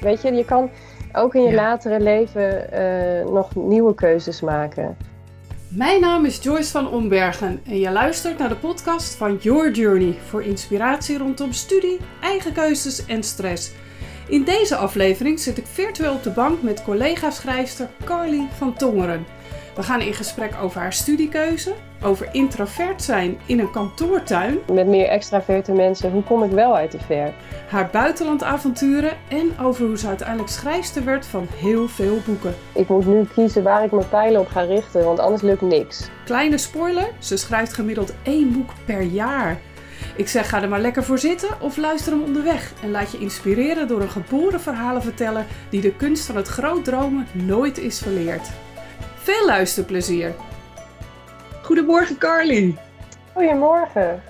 Weet je, je kan ook in je latere leven uh, nog nieuwe keuzes maken. Mijn naam is Joyce van Ombergen en je luistert naar de podcast van Your Journey voor inspiratie rondom studie, eigen keuzes en stress. In deze aflevering zit ik virtueel op de bank met collega-schrijfster Carly van Tongeren. We gaan in gesprek over haar studiekeuze, over introvert zijn in een kantoortuin. Met meer extraverte mensen, hoe kom ik wel uit de ver? Haar buitenlandavonturen en over hoe ze uiteindelijk schrijfster werd van heel veel boeken. Ik moet nu kiezen waar ik mijn pijlen op ga richten, want anders lukt niks. Kleine spoiler, ze schrijft gemiddeld één boek per jaar. Ik zeg ga er maar lekker voor zitten of luister hem onderweg en laat je inspireren door een geboren verhalenverteller die de kunst van het groot dromen nooit is verleerd. Veel luisterplezier! Goedemorgen Carly. Goedemorgen.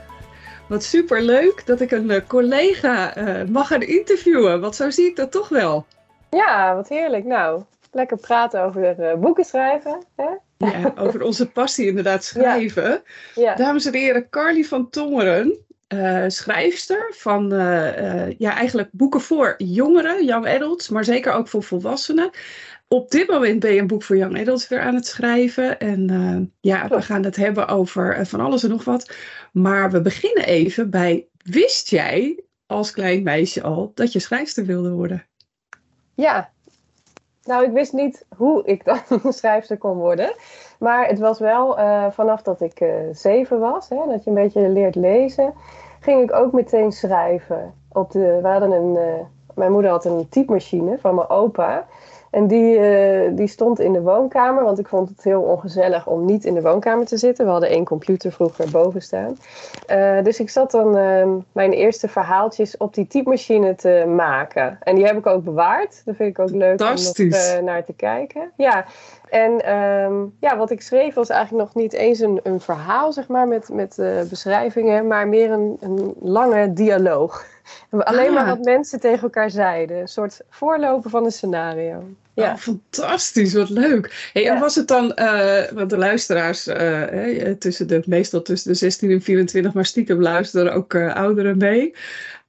Wat super leuk dat ik een eh, collega uh, mag gaan interviewen. Want zo zie ik dat toch wel. Ja, wat heerlijk. Nou, lekker praten over uh, boeken schrijven. Hè? Ja, over onze passie inderdaad schrijven. Ja. Dames en heren, Carly van Tongeren, uh, schrijfster van ja, eigenlijk boeken voor jongeren, young adults, maar zeker ook voor volwassenen op dit moment ben je een boek voor Young Adults weer aan het schrijven. En uh, ja, we gaan het hebben over uh, van alles en nog wat. Maar we beginnen even bij, wist jij als klein meisje al dat je schrijfster wilde worden? Ja, nou ik wist niet hoe ik dan een schrijfster kon worden. Maar het was wel uh, vanaf dat ik zeven was, hè, dat je een beetje leert lezen, ging ik ook meteen schrijven. Op de, we hadden een, mijn moeder had een typemachine van mijn opa. En die, uh, die stond in de woonkamer, want ik vond het heel ongezellig om niet in de woonkamer te zitten. We hadden één computer vroeger boven staan. Uh, dus ik zat dan uh, mijn eerste verhaaltjes op die typemachine te maken. En die heb ik ook bewaard. Dat vind ik ook leuk om nog, naar te kijken. Ja, en um, ja, wat ik schreef was eigenlijk nog niet eens een, een verhaal, zeg maar, met, met beschrijvingen, maar meer een, een lange dialoog. Alleen maar ah. wat mensen tegen elkaar zeiden. Een soort voorlopen van een scenario. Ja. Oh, fantastisch, wat leuk. Hey, En was het dan, uh, want de luisteraars, uh, tussen de, meestal tussen de 16 en 24, maar stiekem luisteren ook uh, ouderen mee.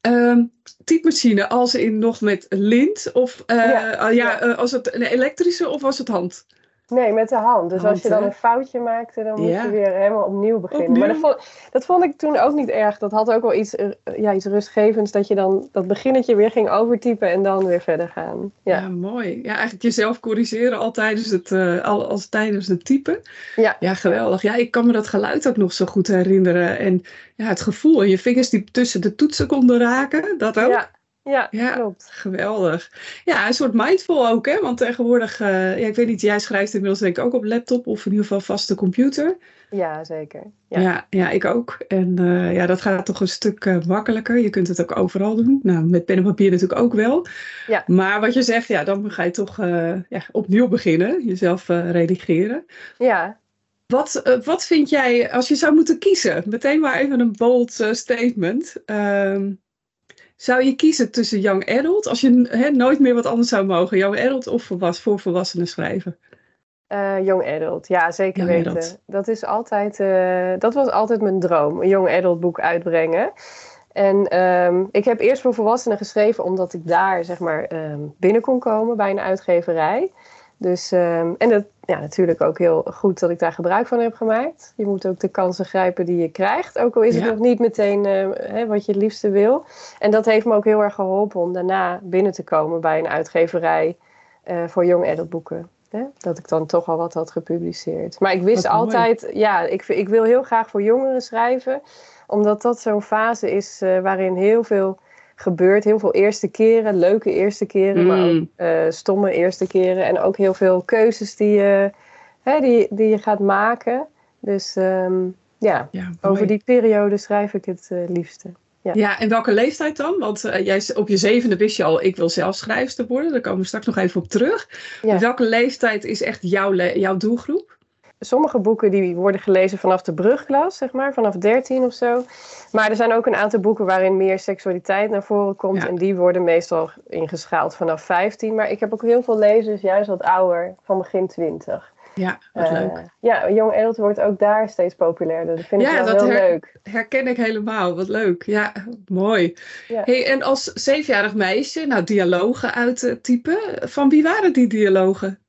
Um, typemachine als in nog met lint? Of ja, ja, als het een elektrische of was het hand? Nee, met de hand. Dus als je dan een foutje maakte, dan moest je weer helemaal opnieuw beginnen. Maar dat vond, dat vond, ik toen ook niet erg. Dat had ook wel iets, eh, ja, iets rustgevends, dat je dan dat beginnetje weer ging overtypen en dan weer verder gaan. Ja, ja mooi. Ja, eigenlijk jezelf corrigeren al tijdens het, uh, al, als tijdens het typen. Ja. ja, geweldig. Ja, ik kan me dat geluid ook nog zo goed herinneren. En ja, het gevoel, en je vingers die tussen de toetsen konden raken, dat ook. Ja. Ja, ja, klopt. Geweldig. Ja, een soort mindful ook, hè? Want tegenwoordig, uh, ja, ik weet niet, jij schrijft inmiddels denk ik ook op laptop of in ieder geval vaste computer. Ja, zeker. Ja, ja, ja ik ook. En uh, ja, dat gaat toch een stuk uh, makkelijker. Je kunt het ook overal doen. Nou, met pen en papier natuurlijk ook wel. Ja. Maar wat je zegt, ja, dan ga je toch ja, opnieuw beginnen. Jezelf redigeren. Ja. Wat, wat vind jij, als je zou moeten kiezen, meteen maar even een bold statement. Ehm, zou je kiezen tussen young adult, als je he, nooit meer wat anders zou mogen, young adult of volwassen, voor volwassenen schrijven? Uh, young adult, ja zeker weten. Dat, is altijd, uh, dat was altijd mijn droom, een young adult boek uitbrengen. En um, ik heb eerst voor volwassenen geschreven omdat ik daar zeg maar um, binnen kon komen bij een uitgeverij. Dus, um, en dat, ja, natuurlijk ook heel goed dat ik daar gebruik van heb gemaakt. Je moet ook de kansen grijpen die je krijgt. Ook al is het nog niet meteen uh, hè, wat je het liefste wil. En dat heeft me ook heel erg geholpen om daarna binnen te komen bij een uitgeverij uh, voor jong adult boeken. Hè? Dat ik dan toch al wat had gepubliceerd. Maar ik wist altijd, ja, ik, ik wil heel graag voor jongeren schrijven. Omdat dat zo'n fase is uh, waarin heel veel gebeurt. Heel veel eerste keren, leuke eerste keren, maar ook uh, stomme eerste keren. En ook heel veel keuzes die je, hè, die, die je gaat maken. Dus um, ja, over die periode schrijf ik het uh, liefste. Ja. ja, en welke leeftijd dan? Want uh, jij, op je zevende wist je al, ik wil zelf schrijfster worden. Daar komen we straks nog even op terug. Ja. Welke leeftijd is echt jouw, jouw doelgroep? Sommige boeken die worden gelezen vanaf de brugklas, zeg maar, vanaf 13 of zo. Maar er zijn ook een aantal boeken waarin meer seksualiteit naar voren komt. En die worden meestal ingeschaald vanaf 15. Maar ik heb ook heel veel lezers, juist wat ouder, van begin 20. Ja, wat uh, leuk. Ja, Young Adult wordt ook daar steeds populairder. Dat vind ik wel heel leuk. herken ik helemaal. Wat leuk. Ja, mooi. Ja. Hey, en als zevenjarig meisje, nou, dialogen uit typen. Van wie waren die dialogen?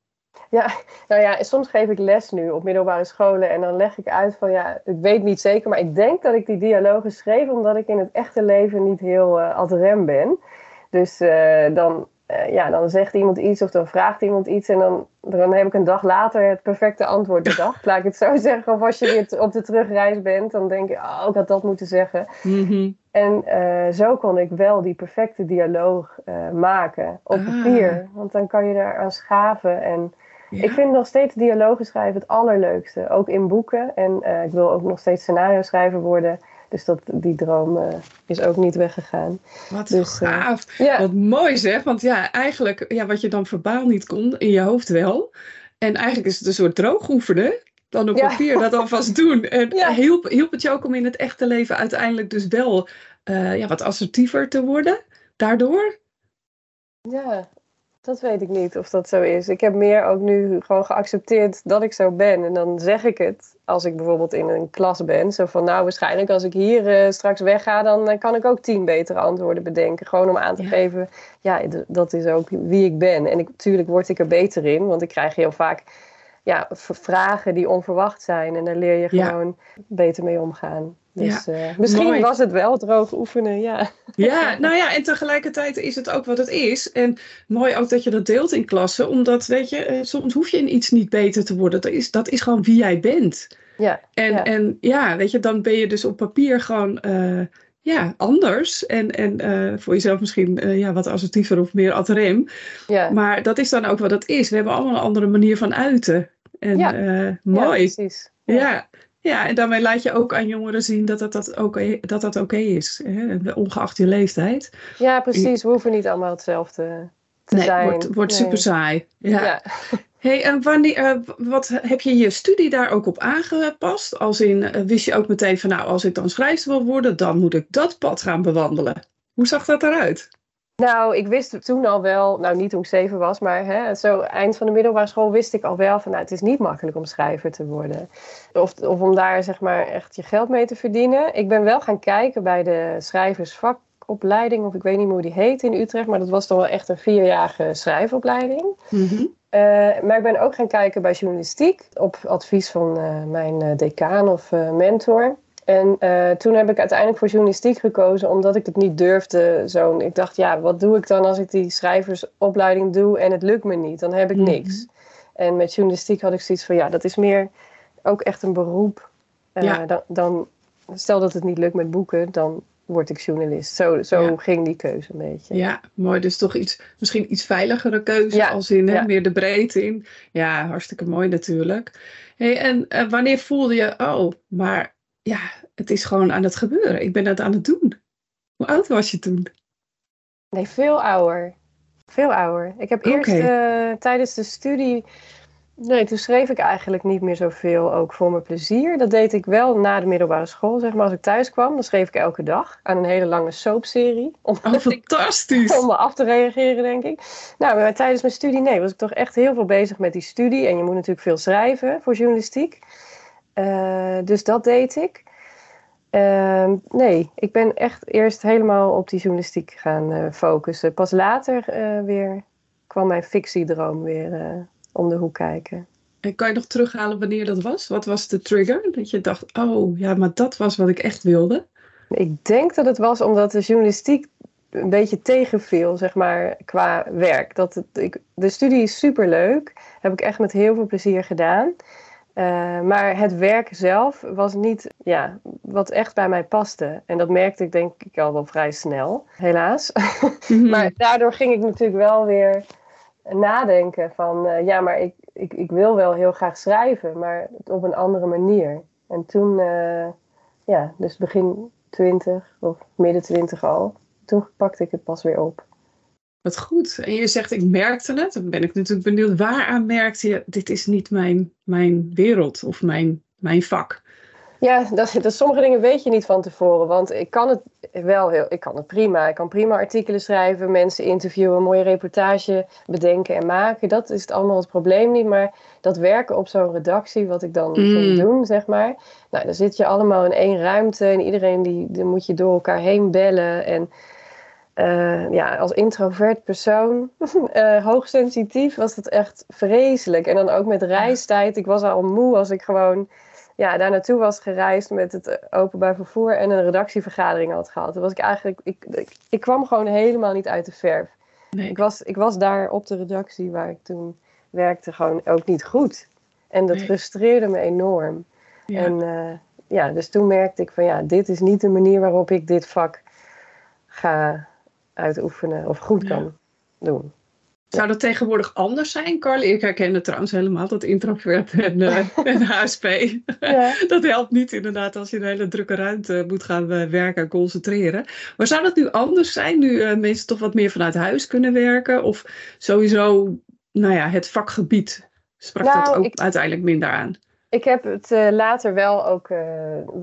Ja, nou ja, soms geef ik les nu op middelbare scholen en dan leg ik uit van ja, ik weet niet zeker, maar ik denk dat ik die dialogen schreef omdat ik in het echte leven niet heel uh, ad rem ben. Dus uh, dan, uh, ja, dan zegt iemand iets of dan vraagt iemand iets en dan, dan heb ik een dag later het perfecte antwoord bedacht. Laat ik het zo zeggen. Of als je weer op de terugreis bent, dan denk je, oh, ik had dat moeten zeggen. Mm -hmm. En zo kon ik wel die perfecte dialoog maken op ah. papier. Want dan kan je daar aan schaven en ik vind nog steeds dialogen schrijven het allerleukste. Ook in boeken. En uh, ik wil ook nog steeds scenario schrijver worden. Dus dat, die droom uh, is ook niet weggegaan. Wat dus, eh, gaaf. Ja. Wat mooi zeg. Want ja, eigenlijk ja, wat je dan verbaal niet kon, in je hoofd wel. En eigenlijk is het een soort droogoefenen. Dan op papier dat alvast doen. En hielp, hielp het je ook om in het echte leven uiteindelijk dus wel ja, wat assertiever te worden? Daardoor? Ja, dat weet ik niet of dat zo is. Ik heb meer ook nu gewoon geaccepteerd dat ik zo ben. En dan zeg ik het als ik bijvoorbeeld in een klas ben. Zo van, nou waarschijnlijk als ik hier uh, straks wegga, dan uh, kan ik ook tien betere antwoorden bedenken. Gewoon om aan te geven, ja, dat is ook wie ik ben. En natuurlijk word ik er beter in, want ik krijg heel vaak ja, vragen die onverwacht zijn. En daar leer je gewoon beter mee omgaan. Dus ja, uh, misschien was het wel droog oefenen, ja. Ja, nou ja, en tegelijkertijd is het ook wat het is. En mooi ook dat je dat deelt in klassen, omdat, weet je, uh, soms hoef je in iets niet beter te worden. Dat is, dat is gewoon wie jij bent. Ja, en, ja. en ja, weet je, dan ben je dus op papier gewoon uh, ja, anders. En, en voor jezelf misschien ja, wat assertiever of meer ad rem. Ja. Maar dat is dan ook wat het is. We hebben allemaal een andere manier van uiten. En ja. mooi. Ja, precies. ja. Ja, en daarmee laat je ook aan jongeren zien dat dat, dat, oké dat, dat oké is, hè? ongeacht je leeftijd. Ja, precies. We hoeven niet allemaal hetzelfde te nee, zijn. Wordt, wordt super saai. Ja. ja. Hey, en wanneer, uh, wat heb je je studie daar ook op aangepast? Als in, uh, wist je ook meteen van, nou, als ik dan schrijfster wil worden, dan moet ik dat pad gaan bewandelen. Hoe zag dat eruit? Nou, ik wist toen al wel, nou niet toen ik zeven was, maar hè, zo eind van de middelbare school wist ik al wel van, nou, het is niet makkelijk om schrijver te worden. Of, of om daar zeg maar echt je geld mee te verdienen. Ik ben wel gaan kijken bij de schrijversvakopleiding, of ik weet niet meer hoe die heet in Utrecht, maar dat was dan wel echt een vierjarige schrijfopleiding. Mm maar ik ben ook gaan kijken bij journalistiek op advies van uh, mijn uh, decaan of mentor. En uh, toen heb ik uiteindelijk voor journalistiek gekozen, omdat ik het niet durfde. Zo, ik dacht, ja, wat doe ik dan als ik die schrijversopleiding doe en het lukt me niet? Dan heb ik mhm. niks. En met journalistiek had ik zoiets van, ja, dat is meer ook echt een beroep. Uh, ja. dan, dan, stel dat het niet lukt met boeken, dan word ik journalist. Zo, zo ging die keuze een beetje. Ja, mooi. Dus toch iets, misschien iets veiligere keuze, ja. als in hè, meer de breedte in. Ja, hartstikke mooi natuurlijk. Hey, en uh, wanneer voelde je, oh, maar ja, het is gewoon aan het gebeuren. Ik ben het aan het doen. Hoe oud was je toen? Nee, veel ouder. Veel ouder. Ik heb eerst uh, tijdens de studie. Nee, toen schreef ik eigenlijk niet meer zoveel, ook voor mijn plezier. Dat deed ik wel na de middelbare school, zeg maar. Als ik thuis kwam, dan schreef ik elke dag aan een hele lange soapserie. Om, oh, fantastisch! om me af te reageren, denk ik. Nou, maar tijdens mijn studie, nee, was ik toch echt heel veel bezig met die studie. En je moet natuurlijk veel schrijven voor journalistiek. Uh, dus dat deed ik. Uh, nee, ik ben echt eerst helemaal op die journalistiek gaan uh, focussen. Pas later uh, weer kwam mijn fictiedroom weer om de hoek kijken. En kan je nog terughalen wanneer dat was? Wat was de trigger? Dat je dacht, oh ja, maar dat was wat ik echt wilde? Ik denk dat het was omdat de journalistiek een beetje tegenviel, zeg maar, qua werk. Dat het, ik, de studie is superleuk. Heb ik echt met heel veel plezier gedaan. Uh, maar het werk zelf was niet ja, wat echt bij mij paste. En dat merkte ik denk ik al wel vrij snel, helaas. Mhm. maar daardoor ging ik natuurlijk wel weer nadenken van... Uh, ja, maar ik, ik, ik wil wel heel graag schrijven, maar op een andere manier. En toen, uh, ja, dus begin twintig of midden twintig al... toen pakte ik het pas weer op. Wat goed. En je zegt, ik merkte het. Dan ben ik natuurlijk benieuwd, waaraan merkte je, dit is niet mijn, mijn wereld of mijn, mijn vak? Ja, dat, dat, sommige dingen weet je niet van tevoren. Want ik kan het wel heel, ik kan het prima. Ik kan prima artikelen schrijven, mensen interviewen, een mooie reportage bedenken en maken. Dat is het allemaal het probleem niet. Maar dat werken op zo'n redactie, wat ik dan mm. doen, zeg maar. Nou, dan zit je allemaal in één ruimte en iedereen die, die moet je door elkaar heen bellen. En uh, ja, als introvert persoon, uh, hoogsensitief, was dat echt vreselijk. En dan ook met reistijd. Ik was al moe als ik gewoon ja, daar naartoe was gereisd met het openbaar vervoer en een redactievergadering had gehad. Dan was ik eigenlijk, ik, ik, kwam gewoon helemaal niet uit de verf. Nee. Ik, was, ik was daar op de redactie waar ik toen werkte gewoon ook niet goed. En dat frustreerde me enorm. Ja. En uh, ja, dus toen merkte ik van ja, dit is niet de manier waarop ik dit vak ga uitoefenen of goed kan doen. Zou dat tegenwoordig anders zijn, Carly? Ik herken het trouwens helemaal, dat introvert en, uh, en HSP. Ja. dat helpt niet inderdaad als je in een hele drukke ruimte moet gaan uh, werken en concentreren. Maar zou dat nu anders zijn, nu uh, mensen toch wat meer vanuit huis kunnen werken? Of sowieso, nou ja, het vakgebied sprak dat nou, ook uiteindelijk minder aan? Ik heb het uh, later wel ook uh,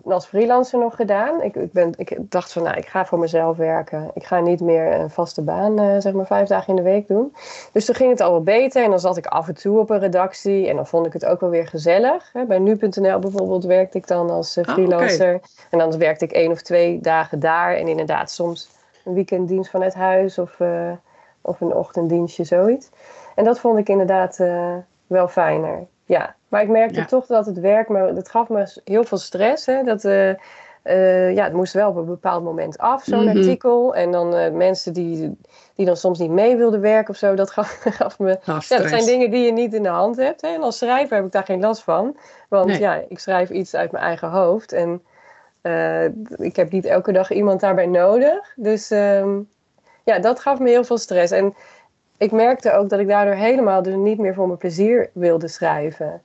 als freelancer nog gedaan. Ik, ik, ben, ik dacht van, nou, ik ga voor mezelf werken. Ik ga niet meer een vaste baan, uh, zeg maar, vijf dagen in de week doen. Dus toen ging het al wel beter. En dan zat ik af en toe op een redactie. En dan vond ik het ook wel weer gezellig. Hè. Bij nu.nl bijvoorbeeld werkte ik dan als ah, freelancer. En dan werkte ik één of twee dagen daar. En inderdaad soms een weekenddienst vanuit huis. Of, of een ochtenddienstje, zoiets. En dat vond ik inderdaad wel fijner. Ja, maar ik merkte toch dat het werk me, het gaf me heel veel stress. Hè? Dat, uh, ja, het moest wel op een bepaald moment af, zo'n mhm. artikel. En dan uh, mensen die, die dan soms niet mee wilden werken of zo, dat gaf, gaf me. ja, dat zijn dingen die je niet in de hand hebt. Hè? En als schrijver heb ik daar geen last van. Want ja, ik schrijf iets uit mijn eigen hoofd. En ik heb niet elke dag iemand daarbij nodig. Dus uh, ja, dat gaf me heel veel stress. En ik merkte ook dat ik daardoor helemaal dus niet meer voor mijn plezier wilde schrijven.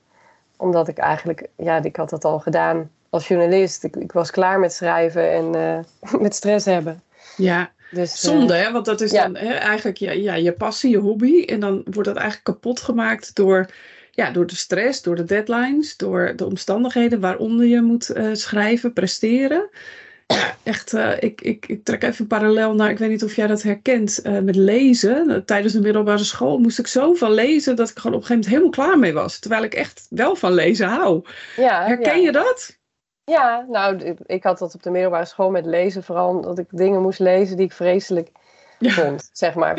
Omdat ik eigenlijk, ja, ik had dat al gedaan als journalist. Ik, ik was klaar met schrijven en uh, met stress hebben. Ja, dus, zonde uh, hè, want dat is dan hè, eigenlijk ja, ja, je passie, je hobby. En dan wordt dat eigenlijk kapot gemaakt door, ja, door de stress, door de deadlines, door de omstandigheden waaronder je moet uh, schrijven, presteren. Ja, echt. Uh, ik, ik, ik trek even parallel naar, ik weet niet of jij dat herkent, uh, met lezen. Tijdens de middelbare school moest ik zoveel lezen dat ik gewoon op een gegeven moment helemaal klaar mee was. Terwijl ik echt wel van lezen hou. Ja, Herken je dat? Ja, nou, ik had dat op de middelbare school met lezen. Vooral dat ik dingen moest lezen die ik vreselijk ja, zeg maar.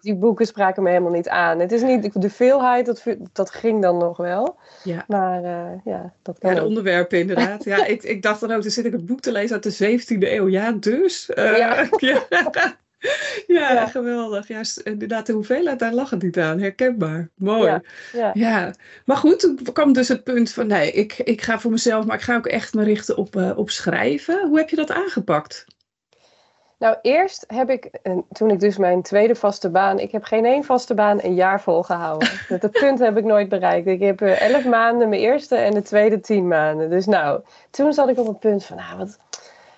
die boeken spraken me helemaal niet aan. Het is niet, de veelheid, dat, dat ging dan nog wel. Ja. Maar uh, ja, dat kan Ja, de onderwerpen inderdaad. ja, ik, ik dacht dan ook, dan zit ik een boek te lezen uit de 17e eeuw. Ja, dus. Uh, ja. ja. ja. geweldig. Ja, inderdaad, de hoeveelheid, daar lag het niet aan. Herkenbaar. Mooi. Ja, ja. ja. Maar goed, toen kwam dus het punt van, nee, ik, ik ga voor mezelf, maar ik ga ook echt me richten op, uh, op schrijven. Hoe heb je dat aangepakt? Nou, eerst heb ik, toen ik dus mijn tweede vaste baan, ik heb geen één vaste baan een jaar volgehouden. Dat punt heb ik nooit bereikt. Ik heb eh, elf maanden mijn eerste en de tweede tien maanden. Dus nou, toen zat ik op het punt van, nou, wat,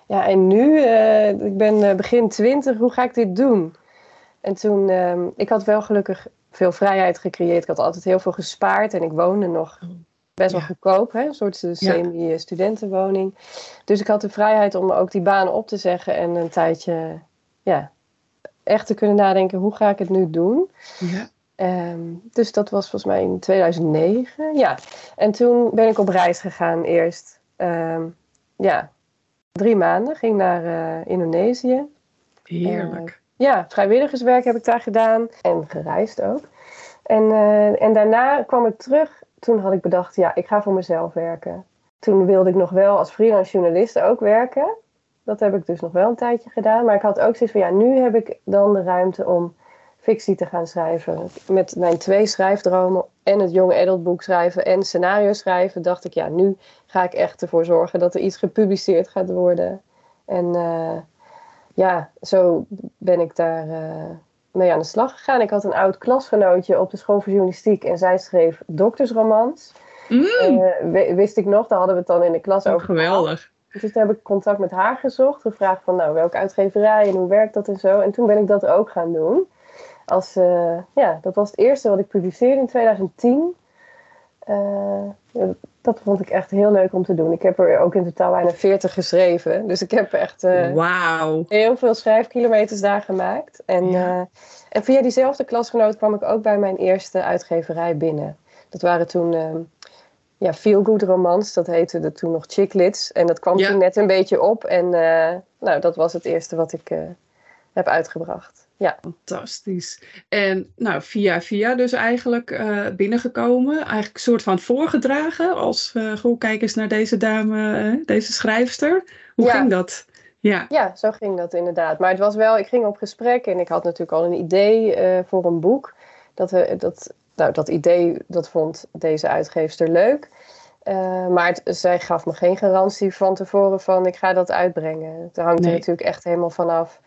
ja, en nu, uh, ik ben uh, begin twintig, hoe ga ik dit doen? En toen, uh, ik had wel gelukkig veel vrijheid gecreëerd. Ik had altijd heel veel gespaard en ik woonde nog best wel goedkoop, hè? een soort semi-studentenwoning. Dus ik had de vrijheid om ook die baan op te zeggen en een tijdje ja, echt te kunnen nadenken, hoe ga ik het nu doen? Ja. Um, dus dat was volgens mij in 2009. Ja, en toen ben ik op reis gegaan eerst. Um, ja, drie maanden. Ging naar uh, Indonesië. Heerlijk. Uh, ja, vrijwilligerswerk heb ik daar gedaan. En gereisd ook. En, uh, en daarna kwam ik terug toen had ik bedacht, ja, ik ga voor mezelf werken. Toen wilde ik nog wel als freelance journalist ook werken. Dat heb ik dus nog wel een tijdje gedaan. Maar ik had ook zoiets van, ja, nu heb ik dan de ruimte om fictie te gaan schrijven. Met mijn twee schrijfdromen en het jonge adultboek schrijven en scenario schrijven, dacht ik, ja, nu ga ik echt ervoor zorgen dat er iets gepubliceerd gaat worden. En uh, ja, zo ben ik daar uh, mee aan de slag gegaan. Ik had een oud klasgenootje op de school voor journalistiek en zij schreef doktersromans. Mm. Uh, wist ik nog, daar hadden we het dan in de klas oh, over. Geweldig. Dus toen heb ik contact met haar gezocht, gevraagd van nou welke uitgeverij en hoe werkt dat en zo. En toen ben ik dat ook gaan doen. Als, uh, ja, dat was het eerste wat ik publiceerde in 2010. Uh, dat vond ik echt heel leuk om te doen. Ik heb er ook in totaal bijna 40 geschreven. Dus ik heb echt uh, heel veel schrijfkilometers daar gemaakt. En, ja. en via diezelfde klasgenoot kwam ik ook bij mijn eerste uitgeverij binnen. Dat waren toen ehm, ja, feel good romans. Dat heette de toen nog chicklits. En dat kwam toen net een beetje op. En nou, dat was het eerste wat ik heb uitgebracht. Ja. Fantastisch. En nou, via via dus eigenlijk uh, binnengekomen. Eigenlijk een soort van voorgedragen als uh, goh, kijk eens naar deze dame, uh, deze schrijfster. Hoe ging dat? Ja. ja, zo ging dat inderdaad. Maar het was wel, ik ging op gesprek en ik had natuurlijk al een idee voor een boek. Dat, dat, nou, dat idee, dat vond deze uitgeefster leuk. maar het, zij gaf me geen garantie van tevoren van ik ga dat uitbrengen. Het hangt er natuurlijk echt helemaal vanaf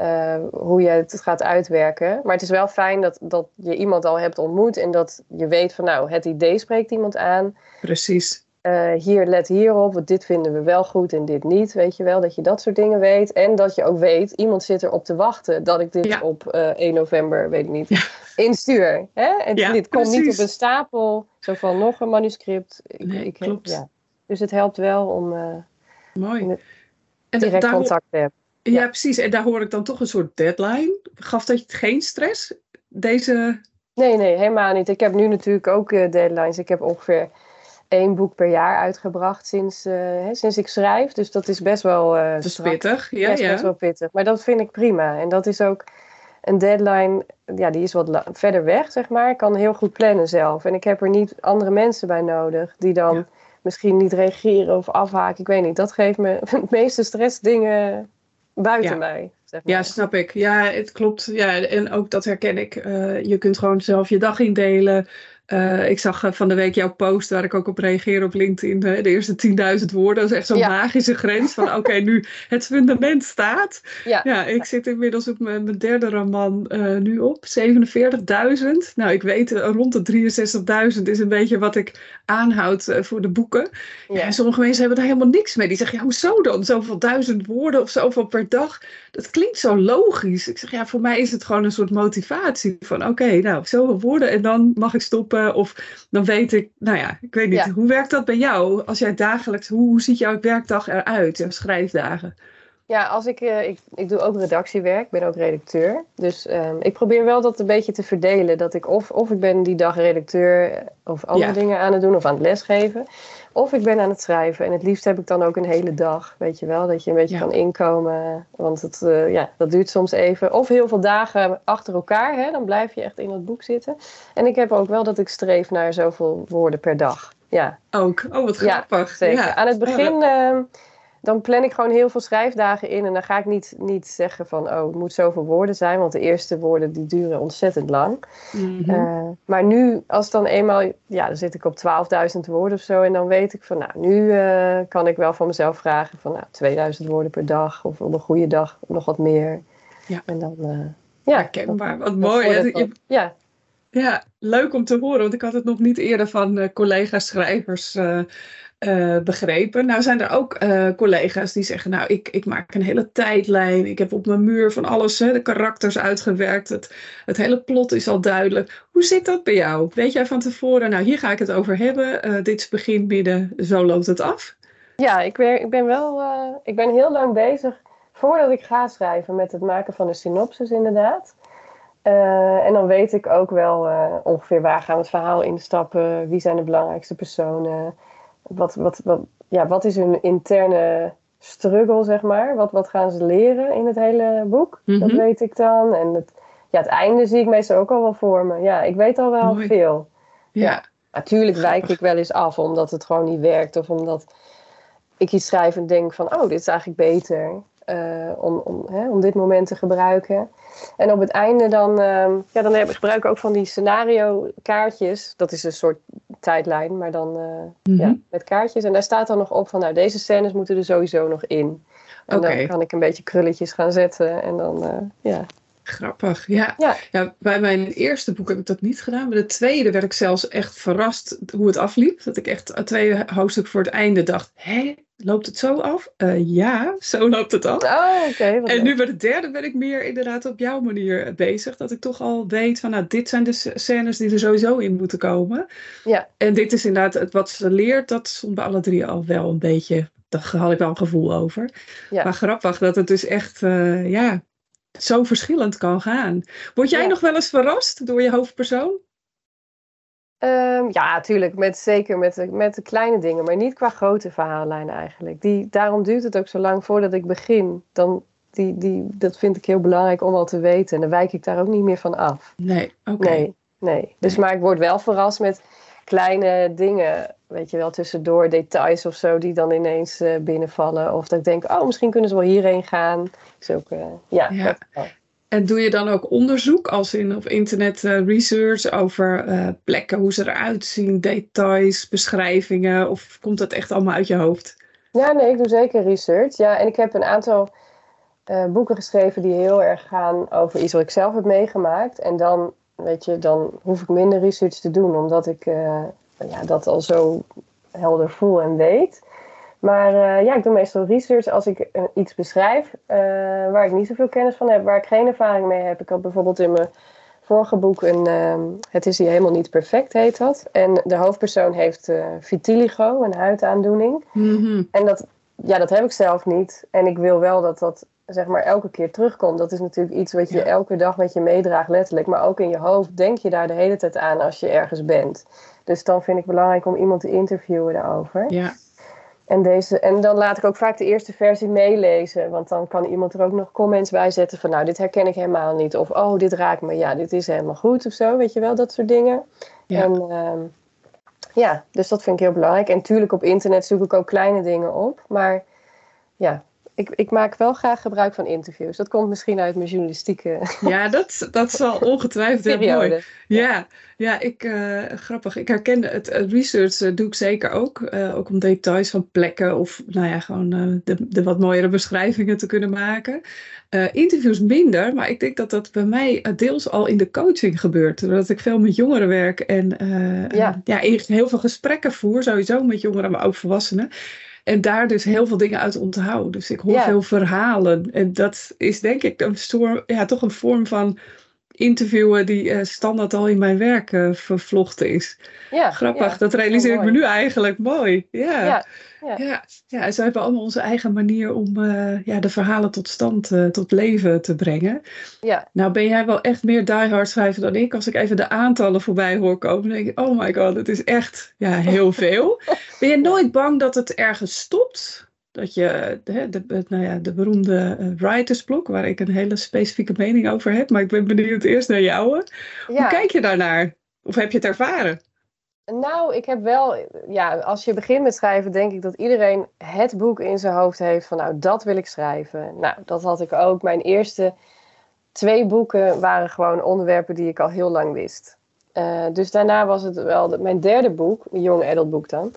uh, hoe je het gaat uitwerken. Maar het is wel fijn dat, dat je iemand al hebt ontmoet en dat je weet van nou, het idee spreekt iemand aan. Precies. Uh, hier, let hierop, want dit vinden we wel goed en dit niet, weet je wel. Dat je dat soort dingen weet. En dat je ook weet, iemand zit erop te wachten dat ik dit op uh, eh, 1 november, weet ik niet, ja. instuur. Hè? En ja, dit komt niet op een stapel, zo van nog een manuscript. Ik, nee, ik, klopt. Ja. Dus het helpt wel om Mooi. direct contact te hebben. Ja, precies. En daar hoor ik dan toch een soort deadline. Gaf dat je het geen stress? Deze... Nee, nee, helemaal niet. Ik heb nu natuurlijk ook uh, deadlines. Ik heb ongeveer één boek per jaar uitgebracht sinds, uh, hè, sinds ik schrijf. Dus dat is best wel uh, dat is pittig. Ja, ja. best wel pittig. Maar dat vind ik prima. En dat is ook een deadline, ja, die is wat verder weg, zeg maar. Ik kan heel goed plannen zelf. En ik heb er niet andere mensen bij nodig die dan misschien niet reageren of afhaken. Ik weet niet. Dat geeft me het meeste stressdingen buiten ja. mij. Zeg maar. Ja, snap ik. Ja, het klopt. Ja, en ook dat herken ik. Uh, je kunt gewoon zelf je dag indelen. Uh, ik zag uh, van de week jouw post waar ik ook op reageer op LinkedIn. de eerste 10.000 woorden. Dat is echt zo'n ja. magische grens van oké, okay, nu het fundament staat. Ja, ja ik zit inmiddels op mijn, mijn derde roman uh, nu op. 47.000. Nou, ik weet rond de 63.000 is een beetje wat ik aanhoud voor de boeken. Ja. en sommige mensen hebben daar helemaal niks mee. Die zeggen, ja, hoezo dan? Zoveel duizend woorden of zoveel per dag. Dat klinkt zo logisch. Ik zeg, ja, voor mij is het gewoon een soort motivatie. Van oké, okay, nou, zoveel woorden en dan mag ik stoppen of dan weet ik, nou ja, ik weet niet. Hoe werkt dat bij jou? Als jij dagelijks, hoe, hoe ziet jouw werkdag eruit, en schrijfdagen? Ja, als ik, uh, ik, ik doe ook redactiewerk, ben ook redacteur. Dus um, ik probeer wel dat een beetje te verdelen. Dat ik of, of ik ben die dag redacteur eh, of andere ja. dingen aan het doen of aan het lesgeven. Of ik ben aan het schrijven. En het liefst heb ik dan ook een hele dag, weet je wel. Dat je een beetje ja. kan inkomen. Want het, uh, ja, dat duurt soms even. Of heel veel dagen achter elkaar. Hè, dan blijf je echt in dat boek zitten. En ik heb ook wel dat ik streef naar zoveel woorden per dag. Ja. Ook. Oh, wat grappig. Ja, zeker. Aan het begin... Uh, dan plan ik gewoon heel veel schrijfdagen in. En dan ga ik niet, niet zeggen van, oh, het moet zoveel woorden zijn. Want de eerste woorden, die duren ontzettend lang. Mm -hmm. uh, maar nu, als dan eenmaal, ja, dan zit ik op 12.000 woorden of zo. En dan weet ik van, nou, nu uh, kan ik wel van mezelf vragen van, nou, 2000 woorden per dag. Of op een goede dag nog wat meer. Ja. En dan, uh, ja. Herkenbaar, wat mooi. Ja. Ja, leuk om te horen, want ik had het nog niet eerder van uh, collega-schrijvers uh, begrepen. Nou zijn er ook uh, collega's die zeggen, nou ik, ik maak een hele tijdlijn. Ik heb op mijn muur van alles, hè, de karakters uitgewerkt. Het, het hele plot is al duidelijk. Hoe zit dat bij jou? Weet jij van tevoren, nou hier ga ik het over hebben. Uh, dit is begin, midden, zo loopt het af? Ja, ik ben, ik ben wel, ik ben heel lang bezig voordat ik ga schrijven met het maken van een synopsis inderdaad. En dan weet ik ook wel ongeveer waar gaan het verhaal instappen, wie zijn de belangrijkste personen, wat, wat, wat, ja, wat is hun interne struggle, zeg maar? Wat, wat gaan ze leren in het hele boek? Mm -hmm. Dat weet ik dan. En het, ja, het einde zie ik meestal ook al wel voor me. Ja, ik weet al wel Mooi. veel. Ja. ja. Natuurlijk wijk ik wel eens af omdat het gewoon niet werkt. Of omdat ik iets schrijf en denk van, oh, dit is eigenlijk beter. Uh, om, om, hè, om dit moment te gebruiken. En op het einde dan, uh, ja, dan heb, gebruik ik ook van die scenario kaartjes. Dat is een soort tijdlijn, maar dan uh, mm -hmm. ja, met kaartjes. En daar staat dan nog op van, nou, deze scènes moeten er sowieso nog in. En okay. dan kan ik een beetje krulletjes gaan zetten. En dan, uh, ja. Grappig, ja. ja. ja. Bij mijn eerste boek heb ik dat niet gedaan. Bij de tweede werd ik zelfs echt verrast hoe het afliep. Dat ik echt twee hoofdstukken voor het einde dacht: hé, loopt het zo af? Uh, ja, zo loopt het af. Oh, en nu bij de derde ben ik meer inderdaad op jouw manier bezig. Dat ik toch al weet van, nou, dit zijn de scènes die er sowieso in moeten komen. Ja. En dit is inderdaad, wat ze leert, dat stond bij alle drie al wel een beetje, daar had ik wel een gevoel over. Ja. Maar grappig dat het dus echt, uh, ja, zo verschillend kan gaan. Word jij nog wel eens verrast door je hoofdpersoon? Um, ja, natuurlijk. Met, zeker met de, met de kleine dingen, maar niet qua grote verhaallijnen eigenlijk. Die, daarom duurt het ook zo lang voordat ik begin. Dan, die, die, dat vind ik heel belangrijk om al te weten. En dan wijk ik daar ook niet meer van af. Nee, oké. Nee, nee. Dus, maar ik word wel verrast met kleine dingen, weet je wel, tussendoor details of zo, die dan ineens uh, binnenvallen. Of dat ik denk, oh, misschien kunnen ze wel hierheen gaan. Is ook, uh, ja. ja. En doe je dan ook onderzoek, als in op internet uh, research over plekken, hoe ze eruit zien, details, beschrijvingen, of komt dat echt allemaal uit je hoofd? Ja, nee, ik doe zeker research. Ja, en ik heb een aantal boeken geschreven die heel erg gaan over iets wat ik zelf heb meegemaakt. En dan weet je, dan hoef ik minder research te doen, omdat ik ja, dat al zo helder voel en weet. Maar uh, ja, ik doe meestal research als ik uh, iets beschrijf waar ik niet zoveel kennis van heb, waar ik geen ervaring mee heb. Ik had bijvoorbeeld in mijn vorige boek een ehm, Het is hier helemaal niet perfect, heet dat. En de hoofdpersoon heeft vitiligo, een huidaandoening. Mm En dat, ja, dat heb ik zelf niet. En ik wil wel dat dat zeg maar elke keer terugkomt. Dat is natuurlijk iets wat je elke dag met je meedraagt, letterlijk. Maar ook in je hoofd denk je daar de hele tijd aan als je ergens bent. Dus dan vind ik belangrijk om iemand te interviewen daarover. Ja. En, deze, en dan laat ik ook vaak de eerste versie meelezen. Want dan kan iemand er ook nog comments bij zetten van... nou, dit herken ik helemaal niet. Of, oh, dit raakt me. Ja, dit is helemaal goed of zo. Weet je wel, dat soort dingen. Ja. En ehm, ja, dus dat vind ik heel belangrijk. En natuurlijk op internet zoek ik ook kleine dingen op. Maar ja, ik, ik maak wel graag gebruik van interviews. Dat komt misschien uit mijn journalistieke. Ja, dat, dat zal ongetwijfeld heel mooi. Ja, ja ik, uh, grappig. Ik herken het, research uh, doe ik zeker ook. Uh, ook om details van plekken of nou ja, gewoon de, de wat mooiere beschrijvingen te kunnen maken. interviews minder, maar ik denk dat dat bij mij deels al in de coaching gebeurt. Doordat ik veel met jongeren werk en ja. ja, heel veel gesprekken voer, sowieso met jongeren, maar ook volwassenen. En daar dus heel veel dingen uit onthouden. Dus ik hoor veel verhalen. En dat is denk ik een soort, ja, toch een vorm van interviewen die uh, standaard al in mijn werk uh, vervlochten is. Ja, Grappig, dat realiseer ik me nu eigenlijk mooi. Ja. Ja, ja. ja. en zo hebben allemaal onze eigen manier om uh, ja, de verhalen tot stand, tot leven te brengen. Ja. Nou ben jij wel echt meer diehard schrijver dan ik. Als ik even de aantallen voorbij hoor komen, dan denk ik, oh my god, het is echt ja, heel veel. ben je nooit bang dat het ergens stopt? Dat je de, de, nou ja, de beroemde uh, writersblok, waar ik een hele specifieke mening over heb, maar ik ben benieuwd eerst naar jou. Hoe kijk je daarnaar? Of heb je het ervaren? Nou, ik heb wel, ja, als je begint met schrijven, denk ik dat iedereen het boek in zijn hoofd heeft van, nou, dat wil ik schrijven. Nou, dat had ik ook. Mijn eerste twee boeken waren gewoon onderwerpen die ik al heel lang wist. Uh, dus daarna was het wel mijn derde boek, een jong adult boek dan.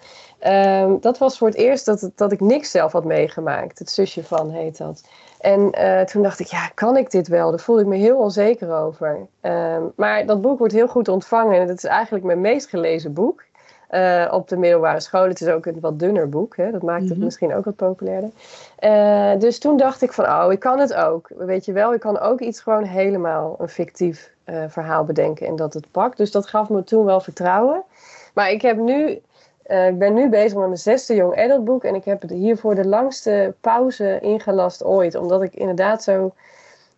Um, dat was voor het eerst dat, dat ik niks zelf had meegemaakt. Het zusje van heet dat. En uh, toen dacht ik, ja, kan ik dit wel? Daar voelde ik me heel onzeker over. Um, maar dat boek wordt heel goed ontvangen. En het is eigenlijk mijn meest gelezen boek. Uh, op de middelbare school. Het is ook een wat dunner boek. Hè? Dat maakt het mm -hmm. misschien ook wat populairder. Dus toen dacht ik van, oh, ik kan het ook. Weet je wel, ik kan ook iets gewoon helemaal een fictief uh, verhaal bedenken en dat het pakt. Dus dat gaf me toen wel vertrouwen. Maar ik heb nu uh, ik ben nu bezig met mijn zesde Young Adult boek. En ik heb het hiervoor de langste pauze ingelast ooit. Omdat ik inderdaad zo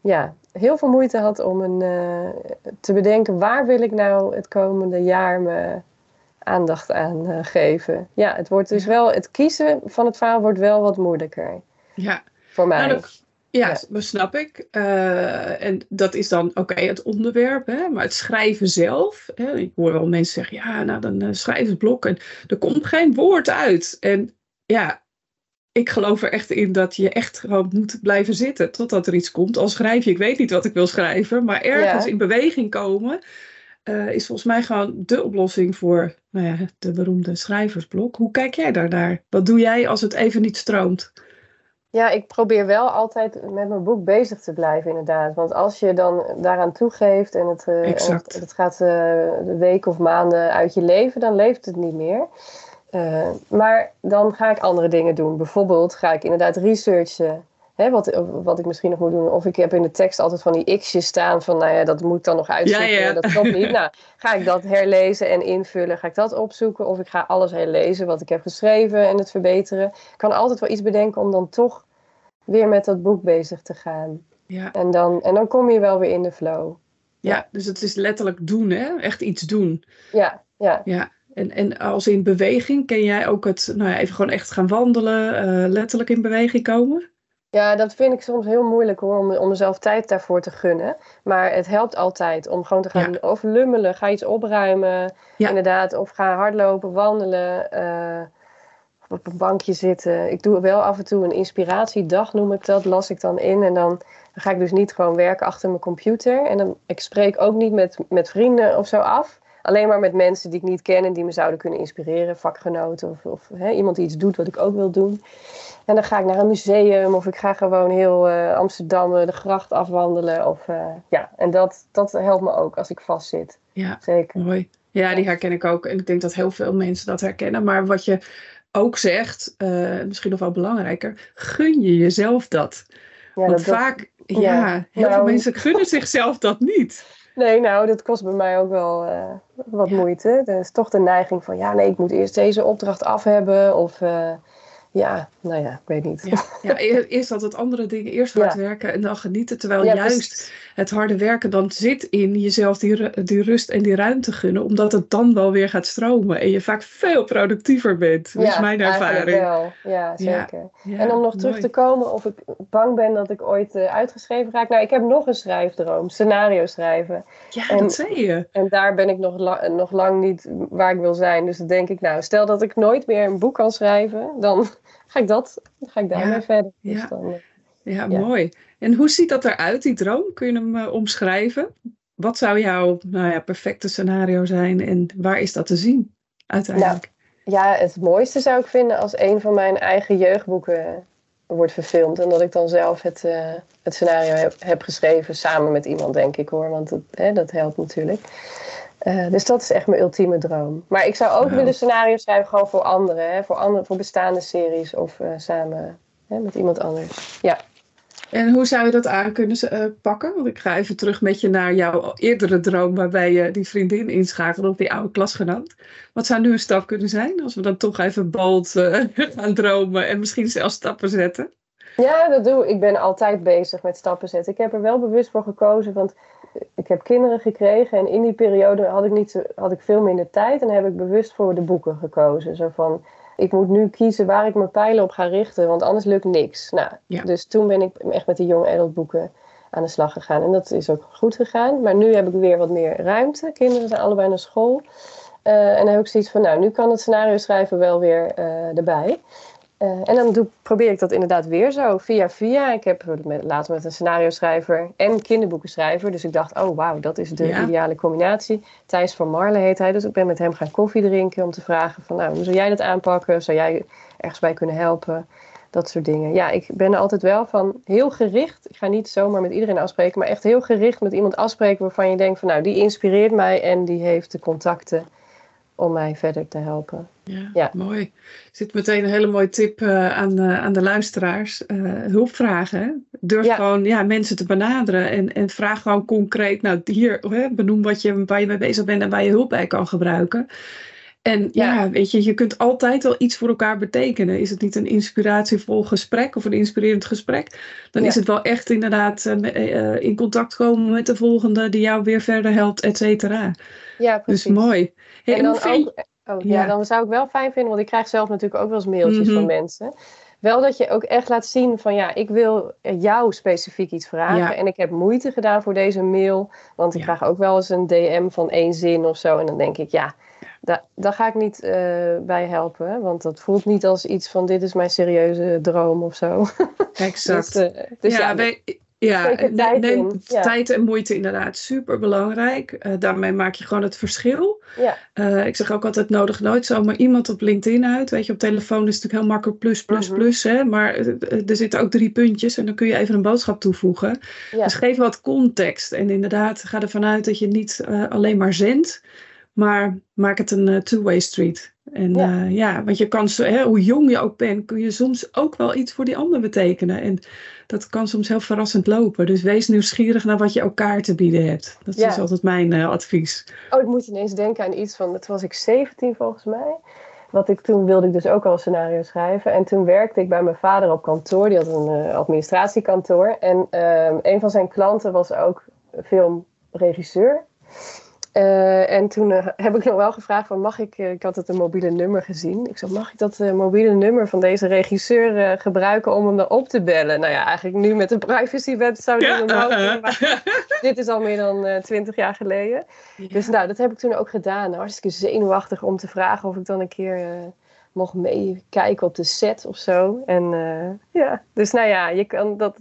ja, heel veel moeite had om een, uh, te bedenken... waar wil ik nou het komende jaar mijn aandacht aan geven. Ja, het wordt dus wel... Het kiezen van het verhaal wordt wel wat moeilijker. Ja. Voor mij. Nou, ja, ja, dat snap ik. Uh, en dat is dan oké, het onderwerp, hè? maar het schrijven zelf. Hè? Ik hoor wel mensen zeggen, ja, nou dan uh, schrijf het blok en er komt geen woord uit. En ja, ik geloof er echt in dat je echt gewoon moet blijven zitten totdat er iets komt. Al schrijf je, ik weet niet wat ik wil schrijven, maar ergens ja. in beweging komen uh, is volgens mij gewoon de oplossing voor nou ja, de beroemde schrijversblok. Hoe kijk jij daar naar? Wat doe jij als het even niet stroomt? Ja, ik probeer wel altijd met mijn boek bezig te blijven, inderdaad. Want als je dan daaraan toegeeft en het, uh, het, het, gaat uh, de weken of maanden uit je leven, dan leeft het niet meer. Uh, maar dan ga ik andere dingen doen. Bijvoorbeeld ga ik inderdaad researchen. Hè, wat, wat ik misschien nog moet doen. Of ik heb in de tekst altijd van die x'jes staan van, nou ja, dat moet dan nog uitzoeken. Ja, ja. Dat klopt niet. Nou, ga ik dat herlezen en invullen? Ga ik dat opzoeken? Of ik ga alles herlezen wat ik heb geschreven en het verbeteren? Ik kan altijd wel iets bedenken om dan toch weer met dat boek bezig te gaan. Ja. En, dan, en dan kom je wel weer in de flow. Ja, dus het is letterlijk doen, hè? Echt iets doen. Ja, ja. Ja, en, en als in beweging, ken jij ook het, nou ja, even gewoon echt gaan wandelen, uh, letterlijk in beweging komen? Ja, dat vind ik soms heel moeilijk hoor, om, om mezelf tijd daarvoor te gunnen. Maar het helpt altijd om gewoon te gaan ja. overlummelen. Ga iets opruimen, inderdaad. Of ga hardlopen, wandelen, uh, op een bankje zitten. Ik doe wel af en toe een inspiratiedag, noem ik dat. Las ik dan in en dan, dan ga ik dus niet gewoon werken achter mijn computer. En dan, ik spreek ook niet met, met vrienden of zo af alleen maar met mensen die ik niet ken en die me zouden kunnen inspireren, vakgenoten of, of hè, iemand die iets doet wat ik ook wil doen. En dan ga ik naar een museum of ik ga gewoon heel uh, Amsterdam de gracht afwandelen. Of, uh, ja, en dat, dat helpt me ook als ik vastzit. Ja, zeker. Mooi. Ja, die herken ik ook. En ik denk dat heel veel mensen dat herkennen. Maar wat je ook zegt, uh, misschien nog wel belangrijker, gun je jezelf dat. Ja, Want dat, vaak, ja, ja heel nou, veel mensen gunnen zichzelf dat niet. Nee, nou, dat kost bij mij ook wel uh, wat ja. moeite. Er is toch de neiging van, ja, nee, ik moet eerst deze opdracht af hebben. Of uh, ja, nou ja, ik weet niet. Ja, ja eerst altijd andere dingen, eerst hard werken en dan genieten. Terwijl juist het harde werken dan zit in jezelf die, die rust en die ruimte gunnen. Omdat het dan wel weer gaat stromen en je vaak veel productiever bent. Dat is mijn ervaring. Wel. Ja, zeker. en om nog terug te komen of ik bang ben dat ik ooit uh, uitgeschreven raak. Nou, ik heb nog een schrijfdroom, scenario schrijven. Ja, en, dat zei je. En daar ben ik nog, la nog lang niet waar ik wil zijn. Dus dan denk ik, nou, stel dat ik nooit meer een boek kan schrijven, dan ga ik dat, ga ik daarmee ja, verder. Dus ja. Dan, ja, mooi. En hoe ziet dat eruit, die droom? Kun je hem uh, omschrijven? Wat zou jouw nou ja, perfecte scenario zijn en waar is dat te zien uiteindelijk? Nou, ja, het mooiste zou ik vinden als een van mijn eigen jeugdboeken wordt verfilmd. En dat ik dan zelf het, uh, het scenario heb, heb, geschreven samen met iemand, denk ik hoor. Want hè, dat helpt natuurlijk. Uh, dus dat is echt mijn ultieme droom. Maar ik zou ook willen scenario's schrijven gewoon voor anderen. Hè? Voor, andere, voor bestaande series of uh, samen hè, met iemand anders. Ja. En hoe zou je dat aan kunnen uh, pakken? Want ik ga even terug met je naar jouw eerdere droom waarbij je die vriendin inschakelde op die oude klasgenoot. Wat zou nu een stap kunnen zijn als we dan toch even bold gaan dromen en misschien zelfs stappen zetten? Ja, dat doe ik. Ik ben altijd bezig met stappen zetten. Ik heb er wel bewust voor gekozen, want ik heb kinderen gekregen en in die periode had ik, niet had ik veel minder tijd en heb ik bewust voor de boeken gekozen. Zo van, ik moet nu kiezen waar ik mijn pijlen op ga richten, want anders lukt niks. Nou, Dus toen ben ik echt met die jonge adult boeken aan de slag gegaan. En dat is ook goed gegaan. Maar nu heb ik weer wat meer ruimte. Kinderen zijn allebei naar school. Uh, en dan heb ik zoiets van, nou, nu kan het scenario schrijven wel weer uh, erbij. Uh, en dan doe, probeer ik dat inderdaad weer zo, via via. Ik heb met, later met een scenario schrijver en kinderboekenschrijver. Dus ik dacht, oh wauw, dat is de ja. ideale combinatie. Thijs van Marle heet hij. Dus ik ben met hem gaan koffie drinken om te vragen van... nou, hoe zou jij dat aanpakken? Zou jij ergens bij kunnen helpen? Dat soort dingen. Ja, ik ben er altijd wel van heel gericht. Ik ga niet zomaar met iedereen afspreken... maar echt heel gericht met iemand afspreken waarvan je denkt van... nou, die inspireert mij en die heeft de contacten om mij verder te helpen. Ja, ja. mooi. Er zit meteen een hele mooie tip uh, aan, uh, aan de luisteraars. Uh, hulp vragen. Durf ja. gewoon ja, mensen te benaderen en, en vraag gewoon concreet. Nou, hier hè, benoem wat je, waar je mee bezig bent en waar je hulp bij kan gebruiken. En ja. ja. weet je, je kunt altijd wel iets voor elkaar betekenen. Is het niet een inspiratievol gesprek of een inspirerend gesprek, dan ja. is het wel echt inderdaad in contact komen met de volgende die jou weer verder helpt, et cetera. Ja, precies. Dus mooi. Hey, en dan, ook, oh, ja. ja. dan zou ik wel fijn vinden, want ik krijg zelf natuurlijk ook wel eens mailtjes mm -hmm. van mensen. Wel dat je ook echt laat zien van ja, ik wil jou specifiek iets vragen. Ja. En ik heb moeite gedaan voor deze mail. Want ik ja. krijg ook wel eens een DM van één zin of zo. En dan denk ik, ja, daar, daar ga ik niet uh, bij helpen. Want dat voelt niet als iets van dit is mijn serieuze droom of zo. Exact. dus, uh, dus ja, ja wij, Ja, tijd, neem, tijd en moeite inderdaad super belangrijk. Uh, daarmee maak je gewoon het verschil. Ja. Uh, ik zeg ook altijd nodig nooit zomaar iemand op LinkedIn uit. Weet je, op telefoon is het natuurlijk heel makkelijk plus, plus, mhm. plus. Hè? Maar er zitten ook drie puntjes en dan kun je even een boodschap toevoegen. Ja. Dus geef wat context. En inderdaad, ga ervan uit dat je niet alleen maar zendt. Maar maak het een two-way street. En ja. ja, want je kan, hè, hoe jong je ook bent, kun je soms ook wel iets voor die ander betekenen. En dat kan soms heel verrassend lopen. Dus wees nieuwsgierig naar wat je elkaar te bieden hebt. Dat is altijd mijn uh, advies. Oh, ik moet ineens denken aan iets van, toen was ik 17 volgens mij. Wat ik toen wilde ik dus ook al een scenario schrijven. En toen werkte ik bij mijn vader op kantoor. Die had een uh, administratiekantoor. En uh, een van zijn klanten was ook filmregisseur. Uh, en toen uh, heb ik nog wel gevraagd van mag ik, uh, ik had het een mobiele nummer gezien. Ik zei, mag ik dat mobiele nummer van deze regisseur gebruiken om hem dan op te bellen? Nou ja, eigenlijk nu met een privacywet zou dat ja, mogelijk maar dit is al meer dan twintig jaar geleden. Dus nou, dat heb ik toen ook gedaan. Hartstikke zenuwachtig om te vragen of ik dan een keer mocht meekijken op de set of zo. En ja, dus nou ja, je kan dat,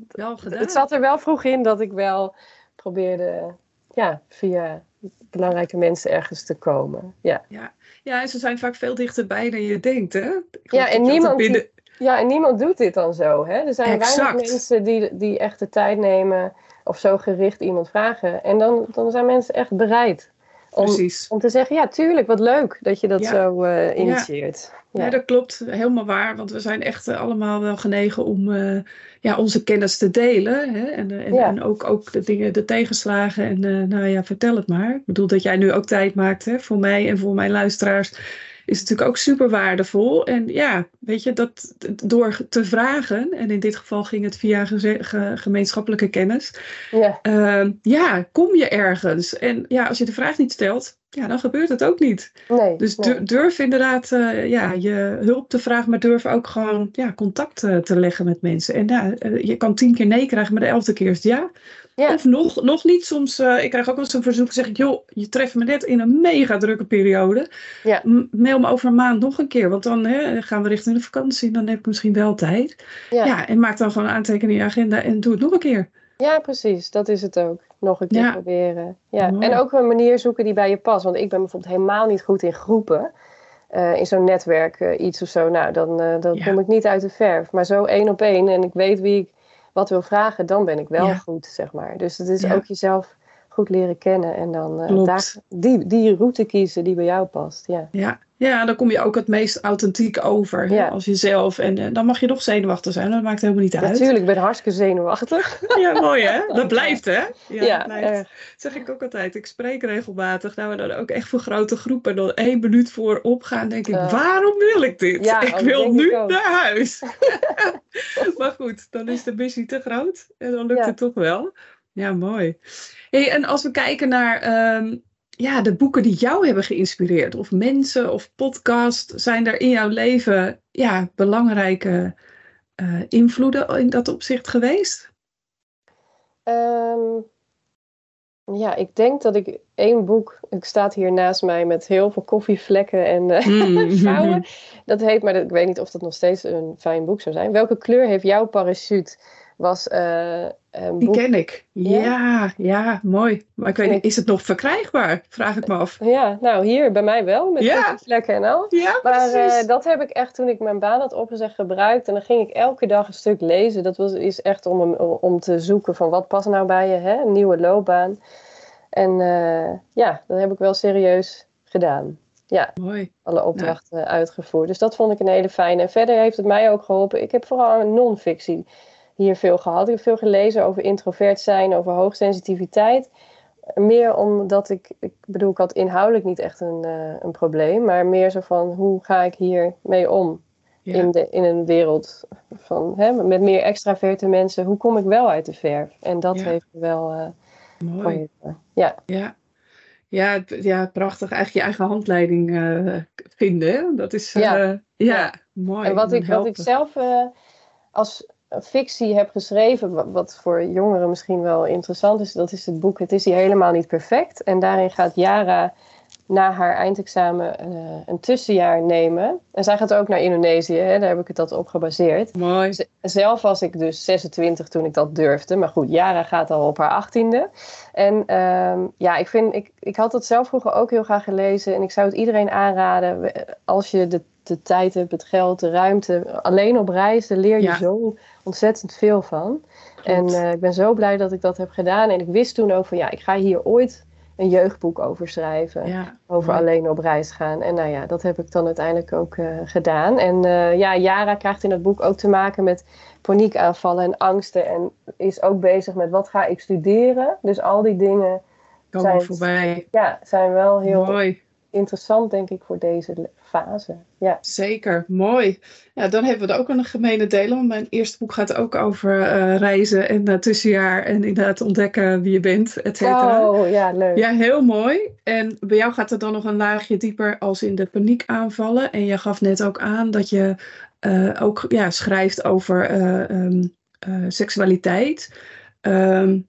het zat er wel vroeg in dat ik wel probeerde, ja, via belangrijke mensen ergens te komen. Ja, ja. ja en ze zijn vaak veel dichterbij dan je denkt. Hè? Ja en, niemand, ja, en niemand doet dit dan zo. Hè? Er zijn weinig mensen die, die echt de tijd nemen of zo gericht iemand vragen. En dan, dan zijn mensen echt bereid om, om te zeggen, ja, tuurlijk, wat leuk dat je dat zo uh, initieert. Ja. Ja. dat klopt. Helemaal waar. Want we zijn echt eh, allemaal wel genegen om uh, ja, onze kennis te delen. Hè? En, en, en, ook, ook de dingen, de tegenslagen. En nou ja, vertel het maar. Ik bedoel dat jij nu ook tijd maakt hè, voor mij en voor mijn luisteraars is natuurlijk ook super waardevol. En ja, weet je, dat door te vragen, en in dit geval ging het via gemeenschappelijke kennis, ja. Uh, ja, kom je ergens. En ja, als je de vraag niet stelt, ja, dan gebeurt het ook niet. Nee, dus durf inderdaad uh, ja, je hulp te vragen, maar durf ook gewoon ja, contact uh, te leggen met mensen. En ja, uh, je kan tien keer nee krijgen, maar de elfde keer is ja. Ja. Of nog, nog niet. Soms, uh, ik krijg ook wel eens een verzoek. zeg ik, joh, je treft me net in een mega drukke periode. Ja. Mail me over een maand nog een keer. Want dan hè, gaan we richting de vakantie. Dan heb ik misschien wel tijd. Ja. ja en maak dan gewoon een aantekening in je agenda. En doe het nog een keer. Ja, precies. Dat is het ook. Nog een keer proberen. Ja. En ook een manier zoeken die bij je past. Want ik ben bijvoorbeeld helemaal niet goed in groepen. Uh, in zo'n netwerk uh, iets of zo. Nou, dan, dan kom ik niet uit de verf. Maar zo één op één. En ik weet wie ik wat wil vragen, dan ben ik wel goed, zeg maar. Dus het is ook jezelf goed leren kennen en dan uh, daar, die, die route kiezen die bij jou past. Ja. Ja. Ja, dan kom je ook het meest authentiek over ja. als jezelf. En uh, dan mag je nog zenuwachtig zijn, dat maakt helemaal niet uit. Natuurlijk, ik ben hartstikke zenuwachtig. Ja, mooi hè? Dat blijft hè? Ja, ja blijft. zeg ik ook altijd. Ik spreek regelmatig, nou dan ook echt voor grote groepen. En dan één minuut voor opgaan denk ik, uh, waarom wil ik dit? ik wil nu naar huis. maar goed, dan is de missie te groot en dan lukt het toch wel. Ja, mooi. Hey, en als we kijken naar ehm, ja, de boeken die jou hebben geïnspireerd, of mensen of podcast, zijn er in jouw leven ja, belangrijke uh, invloeden in dat opzicht geweest? Um, ja, ik denk dat ik één boek, ik staat hier naast mij met heel veel koffievlekken en uh, vouwen. Dat heet, maar ik weet niet of dat nog steeds een fijn boek zou zijn. Welke kleur heeft jouw parachute? Was uh, Die ken ik. Ja? ja, mooi. Maar ik weet niet, is het nog verkrijgbaar? Vraag ik me af. Ja, nou hier bij mij wel, met ja. vlekken en al. Ja, maar uh, dat heb ik echt toen ik mijn baan had opgezegd gebruikt. En dan ging ik elke dag een stuk lezen. Dat was, is echt om, om te zoeken van wat past nou bij je, hè? een nieuwe loopbaan. En uh, ja, dat heb ik wel serieus gedaan. Ja, Mooi. alle opdrachten uitgevoerd. Dus dat vond ik een hele fijne. En verder heeft het mij ook geholpen. Ik heb vooral een non-fictie hier veel gehad. Ik heb veel gelezen over introvert zijn, over hoogsensitiviteit. Meer omdat ik, ik bedoel, ik had inhoudelijk niet echt een, uh, een probleem, maar meer zo van hoe ga ik hier mee om in, de, in een wereld van, hè, met meer extraverte mensen, hoe kom ik wel uit de verf? En dat heeft wel uh, Mooi. ja. ja. Ja, ja, prachtig. Eigenlijk je eigen handleiding uh, vinden. Dat is ja. ja. mooi. En wat ik, wat ik zelf als fictie heb geschreven, wat voor jongeren misschien wel interessant is, dat is het boek Het is hier helemaal niet perfect. En daarin gaat Yara na haar eindexamen uh, een tussenjaar nemen. En zij gaat ook naar Indonesië, hè, daar heb ik het dat op gebaseerd. Mooi. zelf was ik dus 26 toen ik dat durfde. Maar goed, Jara gaat al op haar 18e. En ehm, ja, ik, vind, ik, ik had dat zelf vroeger ook heel graag gelezen. En ik zou het iedereen aanraden. Als je de, de tijd hebt, het geld, de ruimte. Alleen op reis, daar leer je zo ontzettend veel van. En uh, ik ben zo blij dat ik dat heb gedaan. En ik wist toen ook van ja, ik ga hier ooit een jeugdboek over schrijven. over alleen op reis gaan. En nou ja, dat heb ik dan uiteindelijk ook uh, gedaan. En uh, ja, Jara krijgt in het boek ook te maken met paniekaanvallen en angsten. En is ook bezig met wat ga ik studeren. Dus al die dingen Komen zijn, voorbij. Ja, zijn wel heel Mooi. Interessant, denk ik, voor deze fase. Ja. Zeker, mooi. Ja, dan hebben we er ook een gemene delen. Want mijn eerste boek gaat ook over uh, reizen en uh, tussenjaar en inderdaad ontdekken wie je bent, et cetera. Oh, ja, leuk. Ja, heel mooi. En bij jou gaat het dan nog een laagje dieper als in de paniekaanvallen. En je gaf net ook aan dat je uh, ook ja, schrijft over um, seksualiteit um,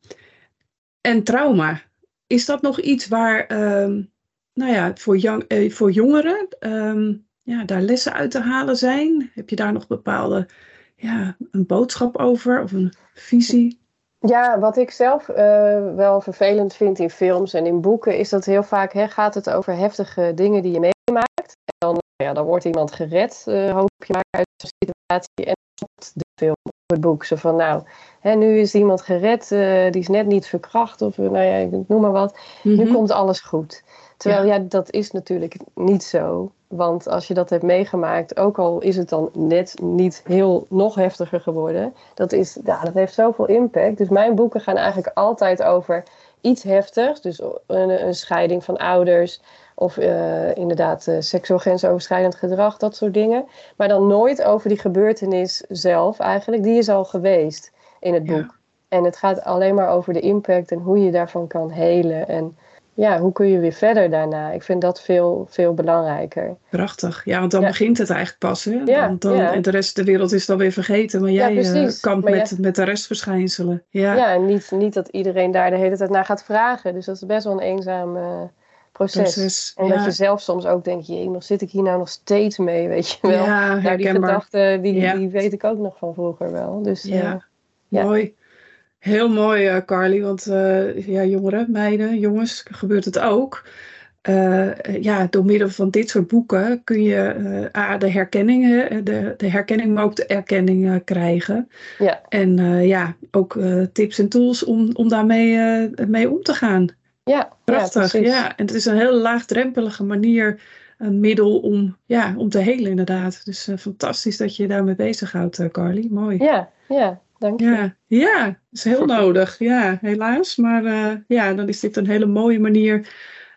en trauma. Is dat nog iets waar um, nou ja, voor, jong, eh, voor jongeren um, ja, daar lessen uit te halen zijn? Heb je daar nog bepaalde ja, een boodschap over of een visie? Ja, wat ik zelf uh, wel vervelend vind in films en in boeken, is dat heel vaak hè, gaat het over heftige dingen die je meemaakt. En dan, ja, dan wordt iemand gered, uh, hoop je maar, uit de situatie. En stopt de film of het boek. Zo van, nou, hè, nu is iemand gered, uh, die is net niet verkracht of nou ja, ik noem maar wat. Mm -hmm. Nu komt alles goed. Terwijl ja. dat is natuurlijk niet zo. Want als je dat hebt meegemaakt, ook al is het dan net niet heel nog heftiger geworden, dat, is, ja, dat heeft zoveel impact. Dus mijn boeken gaan eigenlijk altijd over iets heftigs. Dus een, een scheiding van ouders of uh, inderdaad uh, seksueel grensoverschrijdend gedrag, dat soort dingen. Maar dan nooit over die gebeurtenis zelf eigenlijk. Die is al geweest in het boek. Ja. En het gaat alleen maar over de impact en hoe je daarvan kan helen. En ja, hoe kun je weer verder daarna? Ik vind dat veel, veel belangrijker. Prachtig. Ja, want dan begint het eigenlijk pas. Hè? Ja, dan, dan, En de rest de wereld is dan weer vergeten. Maar jij uh, kampt met, met de restverschijnselen. Ja, ja en niet, niet dat iedereen daar de hele tijd naar gaat vragen. Dus dat is best wel een eenzaam uh, proces. proces. En dat je zelf soms ook denkt, jee, nog zit ik hier nou nog steeds mee, weet je wel. Ja, nou, die gedachten, die, die weet ik ook nog van vroeger wel. Dus, ja. Uh, mooi. Heel mooi, uh, Carly, want uh, ja, jongeren, meiden, jongens, gebeurt het ook. Uh, ja, door middel van dit soort boeken kun je A, de herkenning, de, de herkenning, maar ook de erkenning krijgen. Ja. En ja, ook tips en tools om, om daarmee mee om te gaan. Ja, prachtig. Ja, ja, en het is een heel laagdrempelige manier, een middel om, ja, om te helen, inderdaad. Dus fantastisch dat je je daarmee bezighoudt, Carly. Mooi. Ja, ja. Dank je. Ja, ja is heel nodig. Ja, helaas. Maar uh, ja, dan is dit een hele mooie manier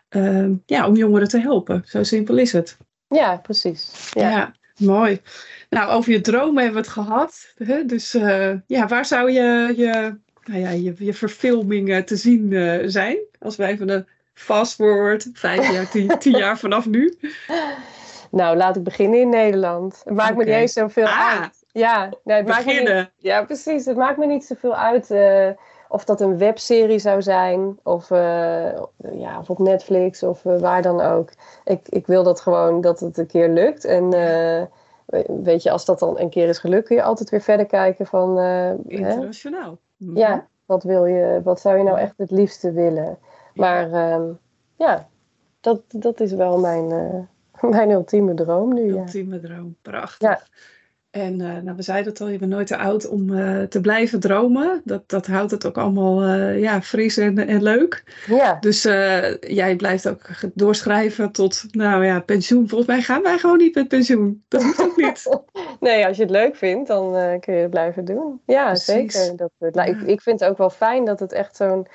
uh, ja, om jongeren te helpen. Zo simpel is het. Ja, precies. Ja, ja mooi. Nou, over je dromen hebben we het gehad. Hè? Dus uh, ja, waar zou je je, nou ja, je, je verfilming te zien zijn? Als wij van een fast forward, vijf jaar, tien, tien jaar vanaf nu. Nou, laat ik beginnen in Nederland. Het maakt okay. me niet eens zoveel ah. uit. Ja, het maakt me niet, ja, precies. Het maakt me niet zoveel uit uh, of dat een webserie zou zijn, of, uh, ja, of op Netflix of uh, waar dan ook. Ik, ik wil dat gewoon dat het een keer lukt. En weet je, als dat dan een keer is gelukt, kun je altijd weer verder kijken van. Internationaal. Hè? Ja, mhm. wat wil je, wat zou je nou echt het liefste willen? Maar um, ja, dat, dat is wel mijn, mijn ultieme droom nu. Ultieme ja. droom, prachtig. Ja. En uh, nou, we zeiden het al, je bent nooit te oud om uh, te blijven dromen. Dat, dat houdt het ook allemaal uh, ja, fris en, en leuk. Ja. Dus jij blijft ook doorschrijven tot, nou ja, pensioen. Volgens mij gaan wij gewoon niet met pensioen. Dat hoeft ook niet. nee, als je het leuk vindt, dan kun je het blijven doen. Ja, Precies. zeker. Dat, ja. ik, ik vind het ook wel fijn dat het echt zo'n,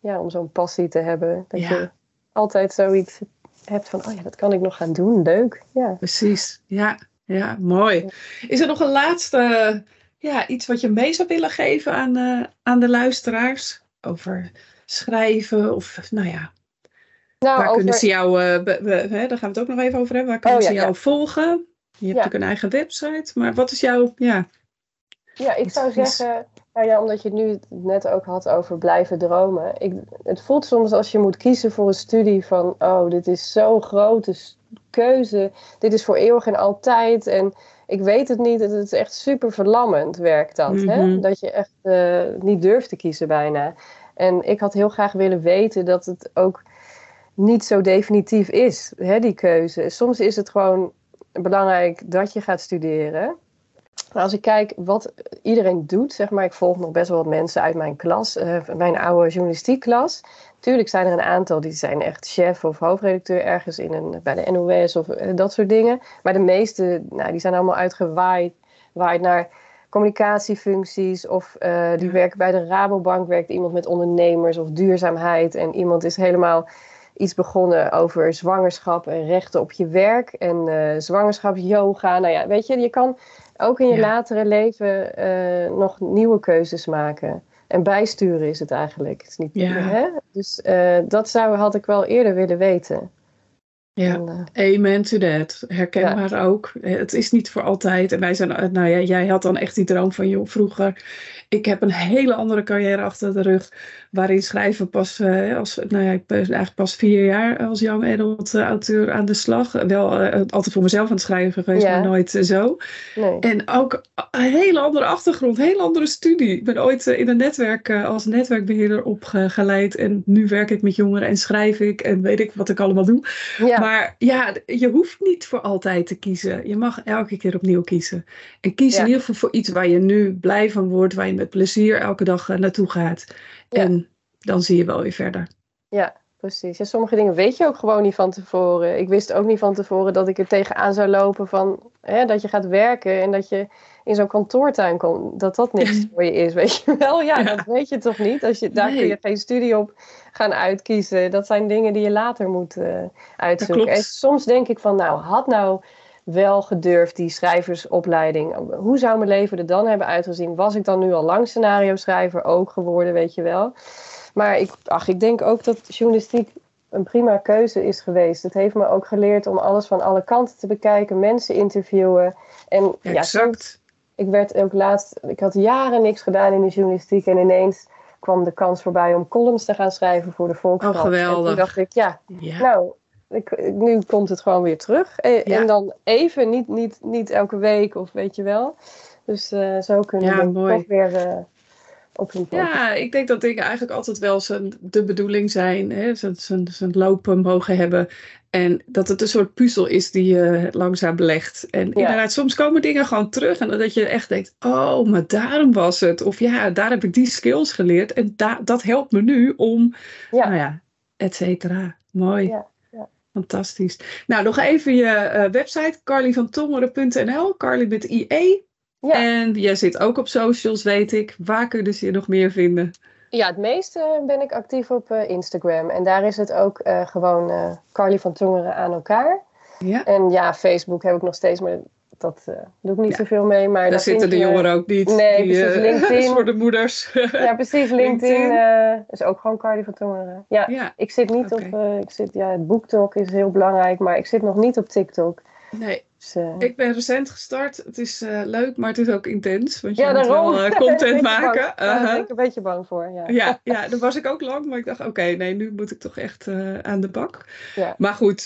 ja, om zo'n passie te hebben. Dat ja. je altijd zoiets hebt van, oh ja, dat kan ik nog gaan doen. Leuk. Ja. Precies, ja. Ja, mooi. Is er nog een laatste, ja, iets wat je mee zou willen geven aan, uh, aan de luisteraars? Over schrijven of, nou ja. Nou, waar over... kunnen ze jou, uh, be, be, hè, daar gaan we het ook nog even over hebben. Waar kunnen oh, ja, ze jou ja. volgen? Je hebt ja. natuurlijk een eigen website, maar wat is jouw, ja. Ja, ik zou zeggen, Nou ja, omdat je het nu net ook had over blijven dromen. Ik, het voelt soms als je moet kiezen voor een studie van... oh, dit is zo'n grote keuze. Dit is voor eeuwig en altijd. En ik weet het niet. Het is echt super verlammend werkt dat. hè? Mhm. Dat je echt uh, niet durft te kiezen bijna. En ik had heel graag willen weten dat het ook niet zo definitief is, hè, die keuze. Soms is het gewoon belangrijk dat je gaat studeren. Als ik kijk wat iedereen doet, zeg maar, ik volg nog best wel wat mensen uit mijn klas, uh, mijn oude journalistiekklas. Tuurlijk zijn er een aantal die zijn echt chef of hoofdredacteur ergens in een, bij de NOS of uh, dat soort dingen. Maar de meeste, nou, die zijn allemaal uitgewaaid naar communicatiefuncties of uh, die werken bij de Rabobank, werkt iemand met ondernemers of duurzaamheid en iemand is helemaal iets begonnen over zwangerschap en rechten op je werk en uh, zwangerschapsyoga. Nou ja, weet je, je kan ook in je latere leven uh, nog nieuwe keuzes maken. En bijsturen is het eigenlijk. Het is niet, ja. hè? Dus uh, dat zou, had ik wel eerder willen weten. Ja, uh, amen to that. Herkenbaar ja. ook. Het is niet voor altijd. En wij zijn, nou ja, jij had dan echt die droom van je vroeger ik heb een hele andere carrière achter de rug. Waarin schrijven pas, uh, als, nou ja, ik ben eigenlijk pas vier jaar als young adult uh, auteur aan de slag. Wel uh, altijd voor mezelf aan het schrijven geweest, ja. maar nooit zo. Nee. En ook een hele andere achtergrond, een hele andere studie. Ik ben ooit in een netwerk als netwerkbeheerder opgeleid. En nu werk ik met jongeren en schrijf ik en weet ik wat ik allemaal doe. Ja. Maar ja, je hoeft niet voor altijd te kiezen. Je mag elke keer opnieuw kiezen. En kies in ieder geval voor iets waar je nu blij van wordt, waar je met plezier elke dag eh, naartoe gaat. En dan zie je wel weer verder. Ja, precies. Ja, sommige dingen weet je ook gewoon niet van tevoren. Ik wist ook niet van tevoren dat ik er tegenaan zou lopen van hè, dat je gaat werken en dat je in zo'n kantoortuin komt. Dat dat niks voor je is, weet je wel? Ja, ja. dat weet je toch niet? Als je, daar kun je geen studie op gaan uitkiezen. Dat zijn dingen die je later moet uh, uitzoeken. En soms denk ik van, nou, had nou wel gedurfd die schrijversopleiding. Hoe zou mijn leven er dan hebben uitgezien? Was ik dan nu al lang scenario schrijver ook geworden, weet je wel? Maar ik, ach, ik denk ook dat journalistiek een prima keuze is geweest. Het heeft me ook geleerd om alles van alle kanten te bekijken, mensen interviewen. En exact. Ja, ik werd ook laatst, ik had jaren niks gedaan in de journalistiek en ineens kwam de kans voorbij om columns te gaan schrijven voor de Volkskrant. Oh, geweldig. En toen dacht ik, ja, ja. nou, ik, nu komt het gewoon weer terug. En, en, dan even, niet, niet, niet elke week of weet je wel. Dus uh, zo kunnen ja, we toch weer uh, op hun plek. Ja, ik denk dat dingen eigenlijk altijd wel zijn, de bedoeling zijn. Hè? Zijn, zijn, zijn lopen mogen hebben. En dat het een soort puzzel is die je langzaam belegt. En ja. inderdaad, soms komen dingen gewoon terug. En dat je echt denkt, oh, maar daarom was het. Of ja, daar heb ik die skills geleerd. En da dat helpt me nu om, ja. nou ja, et cetera. Mooi. Ja. Fantastisch. Nou, nog even je uh, website, carlyvantongeren.nl, Carly met IE. Ja. En jij zit ook op socials, weet ik. Waar kunnen ze je nog meer vinden? Ja, het meeste ben ik actief op uh, Instagram. En daar is het ook uh, gewoon Carly van Tongeren aan elkaar. Ja. En ja, Facebook heb ik nog steeds, maar dat uh, doe ik niet ja. zoveel mee. Maar Daar zitten de jongeren ook niet. Nee, die, precies. Uh, LinkedIn. voor de moeders. ja, precies. LinkedIn is ook gewoon cardio van tongeren. Ja, ja, ik zit niet okay. op... ik zit, ja, het BookTok is heel belangrijk, maar ik zit nog niet op TikTok. Nee. Dus, ik ben recent gestart. Het is leuk, maar het is ook intens. Want je ja, moet wel content maken. Daar ben ik een beetje bang voor. Ja, ja, ja daar was ik ook lang. Maar ik dacht, oké, nee, nu moet ik toch echt aan de bak. Ja. Maar goed,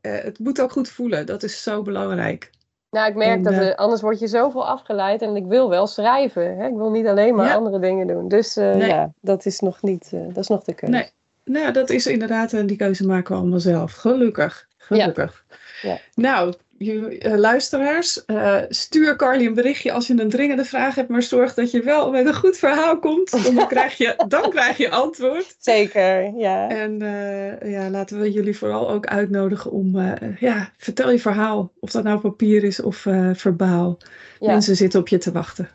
het moet ook goed voelen. Dat is zo belangrijk. Nou, ik merk en, dat uh, anders word je zoveel afgeleid en ik wil wel schrijven. Hè? Ik wil niet alleen maar ja. andere dingen doen. Dus uh, nee. ja, dat is nog niet, uh, dat is nog de keuze. Nee, nou, dat is inderdaad, en die keuze maken we allemaal zelf. Gelukkig, gelukkig. Ja. Ja. Nou, uh, luisteraars, uh, stuur Carly een berichtje als je een dringende vraag hebt, maar zorg dat je wel met een goed verhaal komt. Dan krijg je, dan krijg je antwoord. Zeker, ja. En uh, ja, laten we jullie vooral ook uitnodigen om, ja, vertel je verhaal. Of dat nou papier is of verbaal. Ja. Mensen zitten op je te wachten.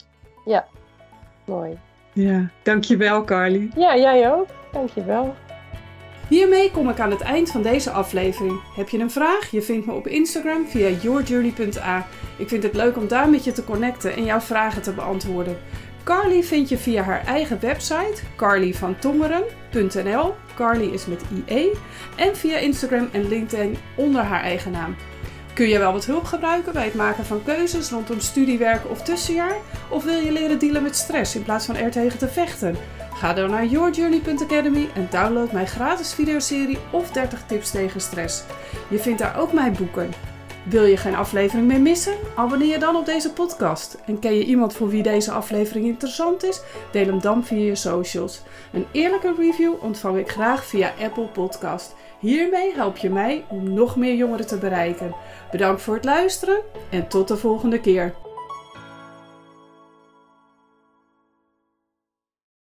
Ja, mooi. Ja, dankjewel Carly. Ja, jij ook. Dankjewel. Hiermee kom ik aan het eind van deze aflevering. Heb je een vraag? Je vindt me op Instagram via yourjourney.a. Ik vind het leuk om daar met je te connecten en jouw vragen te beantwoorden. Carly vind je via haar eigen website carlyvantongeren.nl. Carly is met IE. En via Instagram en LinkedIn onder haar eigen naam. Kun je wel wat hulp gebruiken bij het maken van keuzes rondom studiewerk of tussenjaar? Of wil je leren dealen met stress in plaats van er tegen te vechten? Ga dan naar yourjourney.academy en download mijn gratis videoserie of 30 tips tegen stress. Je vindt daar ook mijn boeken. Wil je geen aflevering meer missen? Abonneer je dan op deze podcast. En ken je iemand voor wie deze aflevering interessant is? Deel hem dan via je socials. Een eerlijke review ontvang ik graag via Apple Podcast. Hiermee help je mij om nog meer jongeren te bereiken. Bedankt voor het luisteren en tot de volgende keer.